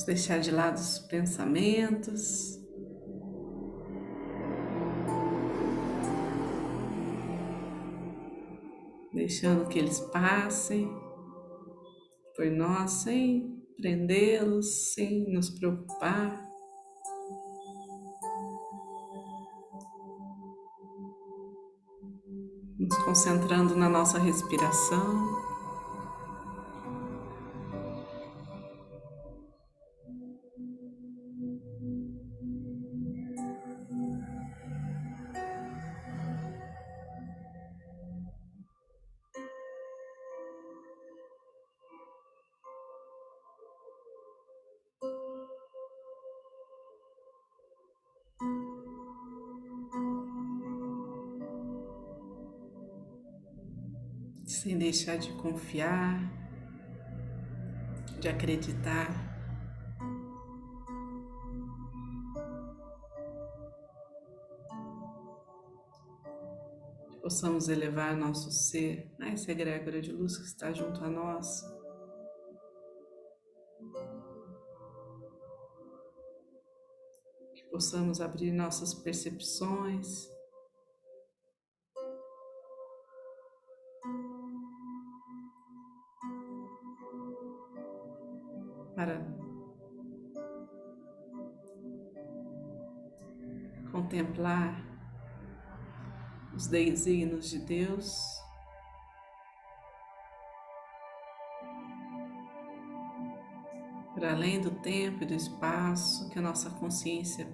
Vamos deixar de lado os pensamentos. Deixando que eles passem por nós sem prendê-los, sem nos preocupar. Nos concentrando na nossa respiração. Sem deixar de confiar, de acreditar. Possamos elevar nosso ser a essa egrégora de luz que está junto a nós. Que possamos abrir nossas percepções para contemplar os desígnios de Deus. Para além do tempo e do espaço que a nossa consciência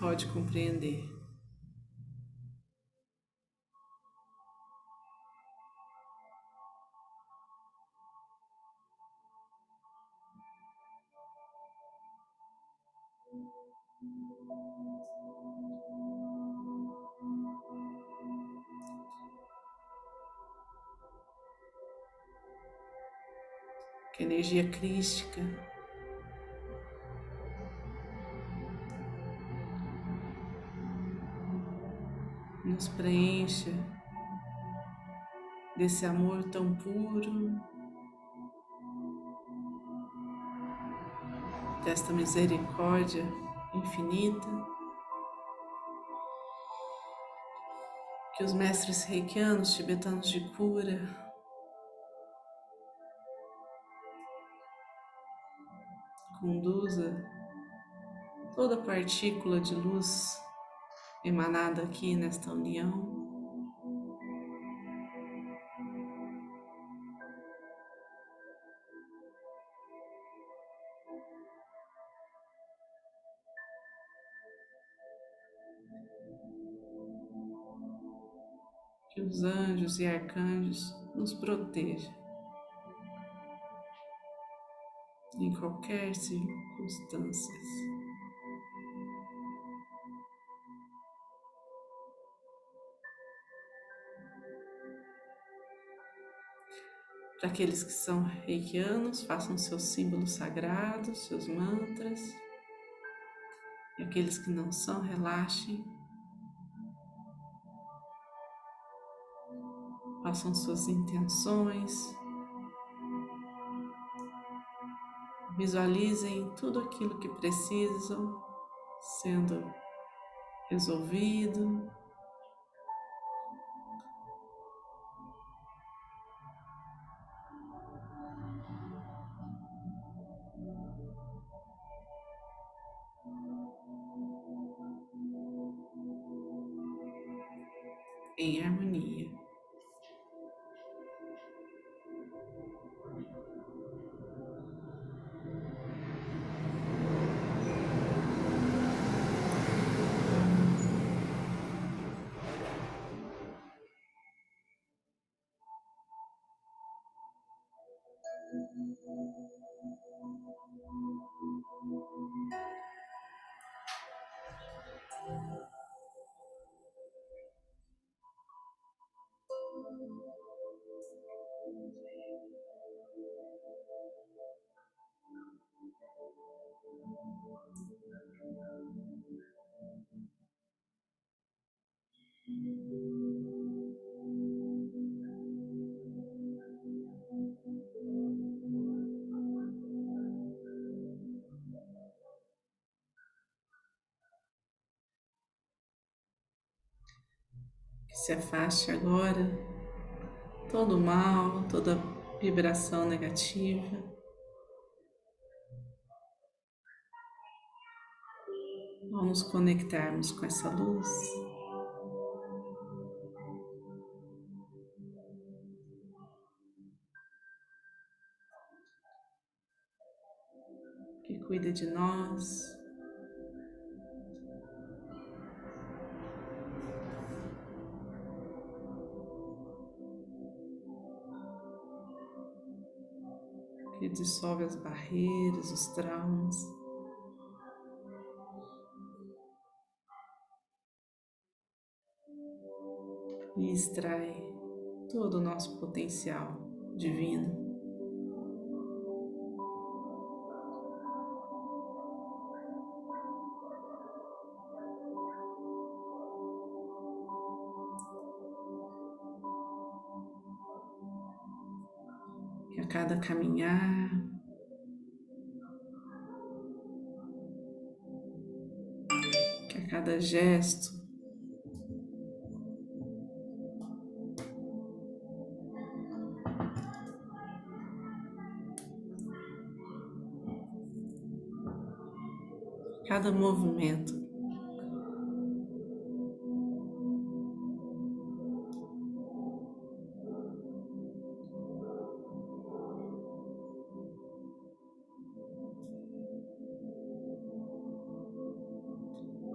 pode compreender. Energia crística nos preencha desse amor tão puro, desta misericórdia infinita. Que os mestres reikianos tibetanos de cura conduza toda partícula de luz emanada aqui nesta união. Que os anjos e arcanjos nos protejam. Em qualquer circunstância. Para aqueles que são reikianos, façam seus símbolos sagrados, seus mantras. E aqueles que não são, relaxem. Façam suas intenções. Visualizem tudo aquilo que precisam sendo resolvido. Em harmonia. se afaste agora todo mal, toda vibração negativa. Vamos conectarmos com essa luz. Que cuida de nós. Que dissolve as barreiras, os traumas. E extrai todo o nosso potencial divino. Cada caminhar. Que a cada gesto cada movimento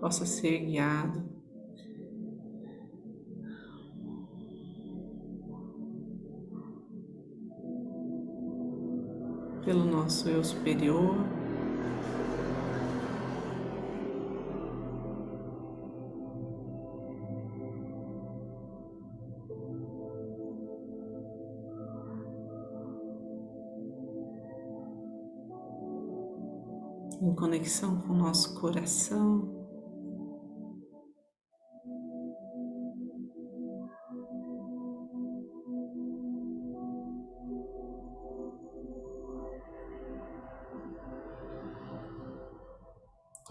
possa ser guiado. Pelo nosso eu superior, em conexão com o nosso coração.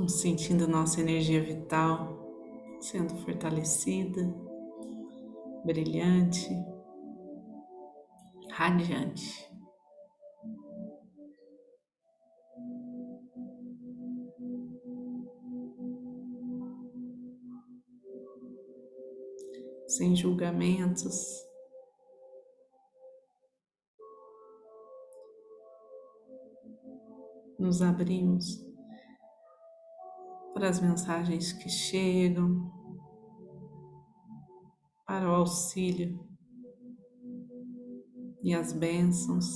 Sentindo nossa energia vital sendo fortalecida, brilhante, radiante. Sem julgamentos, nos abrimos para as mensagens que chegam, para o auxílio e as bênçãos.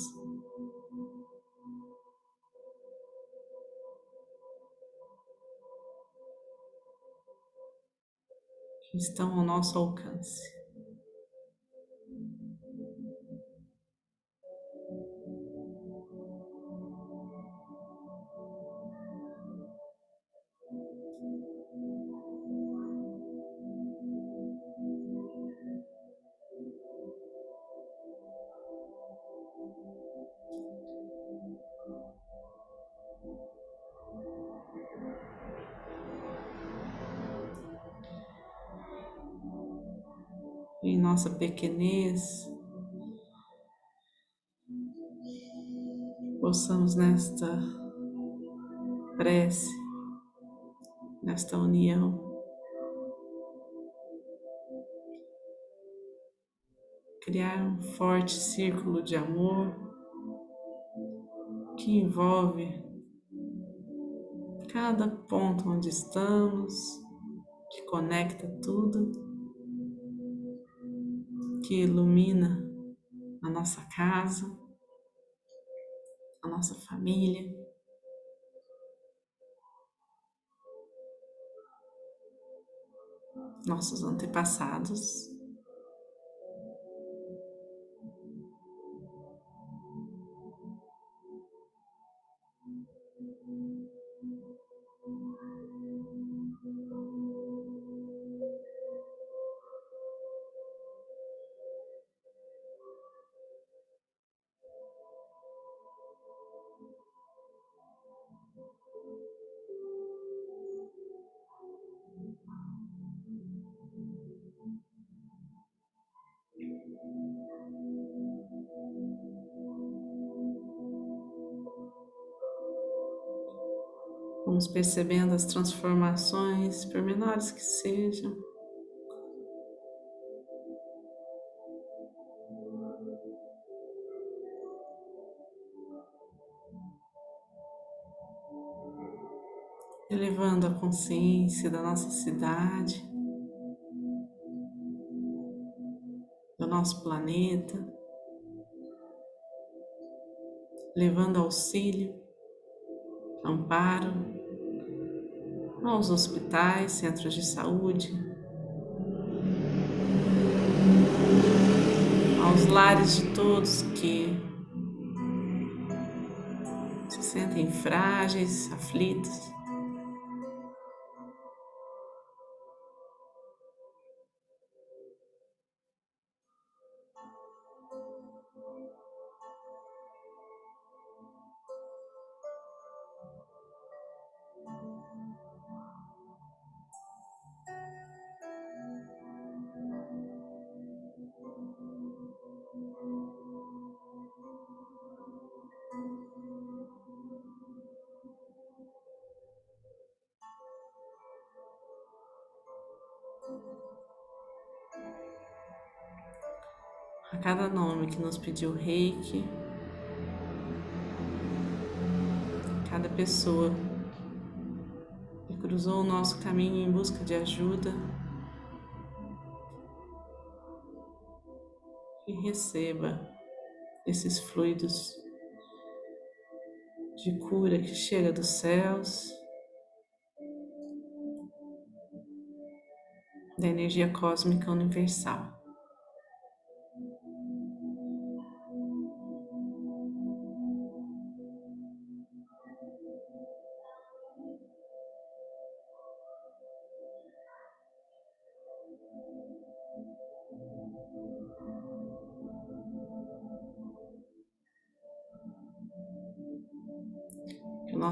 que Estão ao nosso alcance. Em nossa pequenez, possamos nesta prece, nesta união, criar um forte círculo de amor que envolve cada ponto onde estamos, que conecta tudo que ilumina a nossa casa, a nossa família. Nossos antepassados. Vamos percebendo as transformações, por menores que sejam. Elevando a consciência da nossa cidade. Nosso planeta, levando auxílio, amparo aos hospitais, centros de saúde, aos lares de todos que se sentem frágeis, aflitos. A cada nome que nos pediu reiki, cada pessoa que cruzou o nosso caminho em busca de ajuda e receba esses fluidos de cura que chega dos céus, da energia cósmica universal.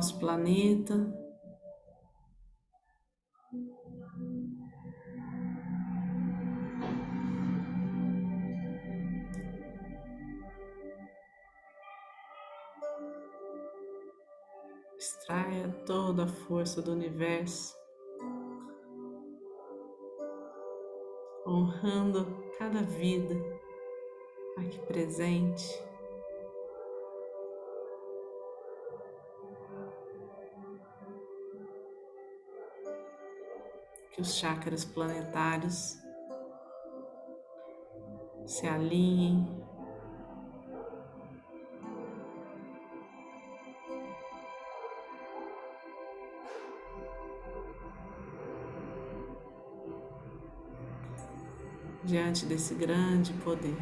Nosso planeta. Extraia toda a força do universo, honrando cada vida aqui presente. Os chakras planetários se alinhem. Diante desse grande poder.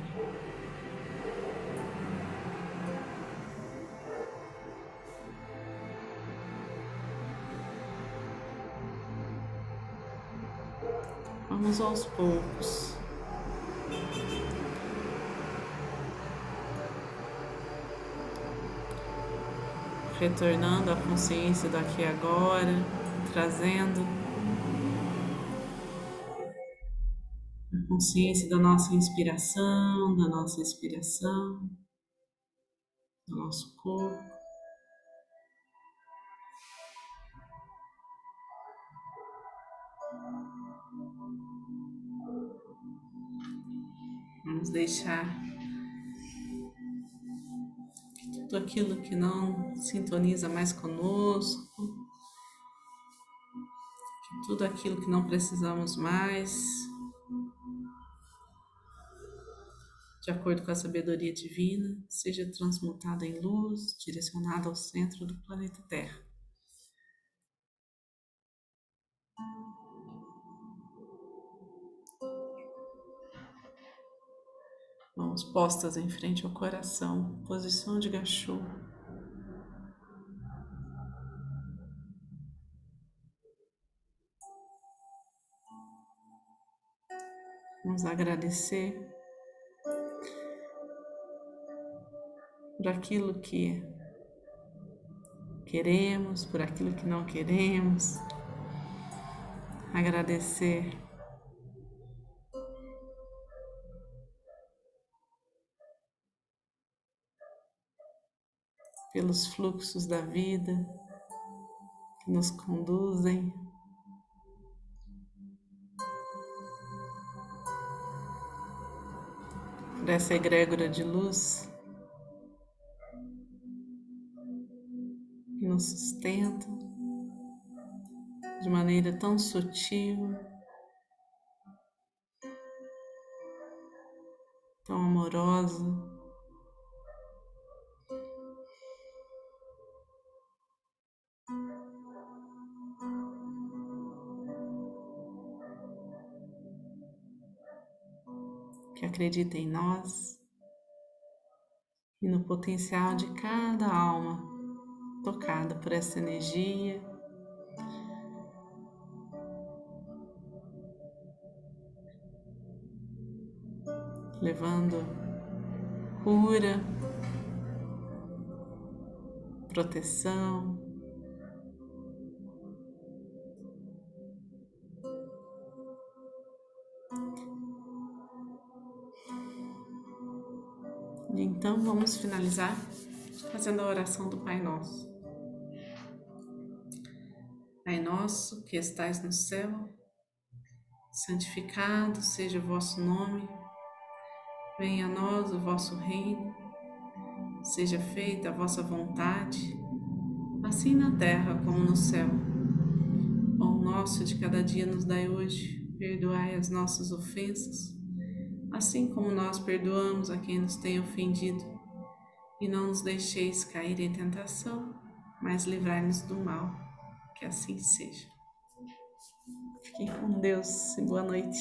Vamos aos poucos. Retornando a consciência daqui agora, trazendo a consciência da nossa inspiração, da nossa expiração, do nosso corpo. Vamos deixar tudo aquilo que não sintoniza mais conosco, tudo aquilo que não precisamos mais, de acordo com a sabedoria divina, seja transmutado em luz, direcionada ao centro do planeta Terra. Mãos postas em frente ao coração, posição de gachô. Vamos agradecer por aquilo que queremos, por aquilo que não queremos. Agradecer pelos fluxos da vida que nos conduzem. Por essa egrégora de luz que nos sustenta de maneira tão sutil, tão amorosa. Acredita em nós e no potencial de cada alma tocada por essa energia. Levando cura, proteção, Então vamos finalizar fazendo a oração do Pai Nosso. Pai nosso que estais no céu, santificado seja o vosso nome, venha a nós o vosso reino, seja feita a vossa vontade, assim na terra como no céu. Pão nosso de cada dia nos dai hoje, perdoai as nossas ofensas assim como nós perdoamos a quem nos tem ofendido. E não nos deixeis cair em tentação, mas livrai-nos do mal. Que assim seja. Fiquem com Deus e boa noite.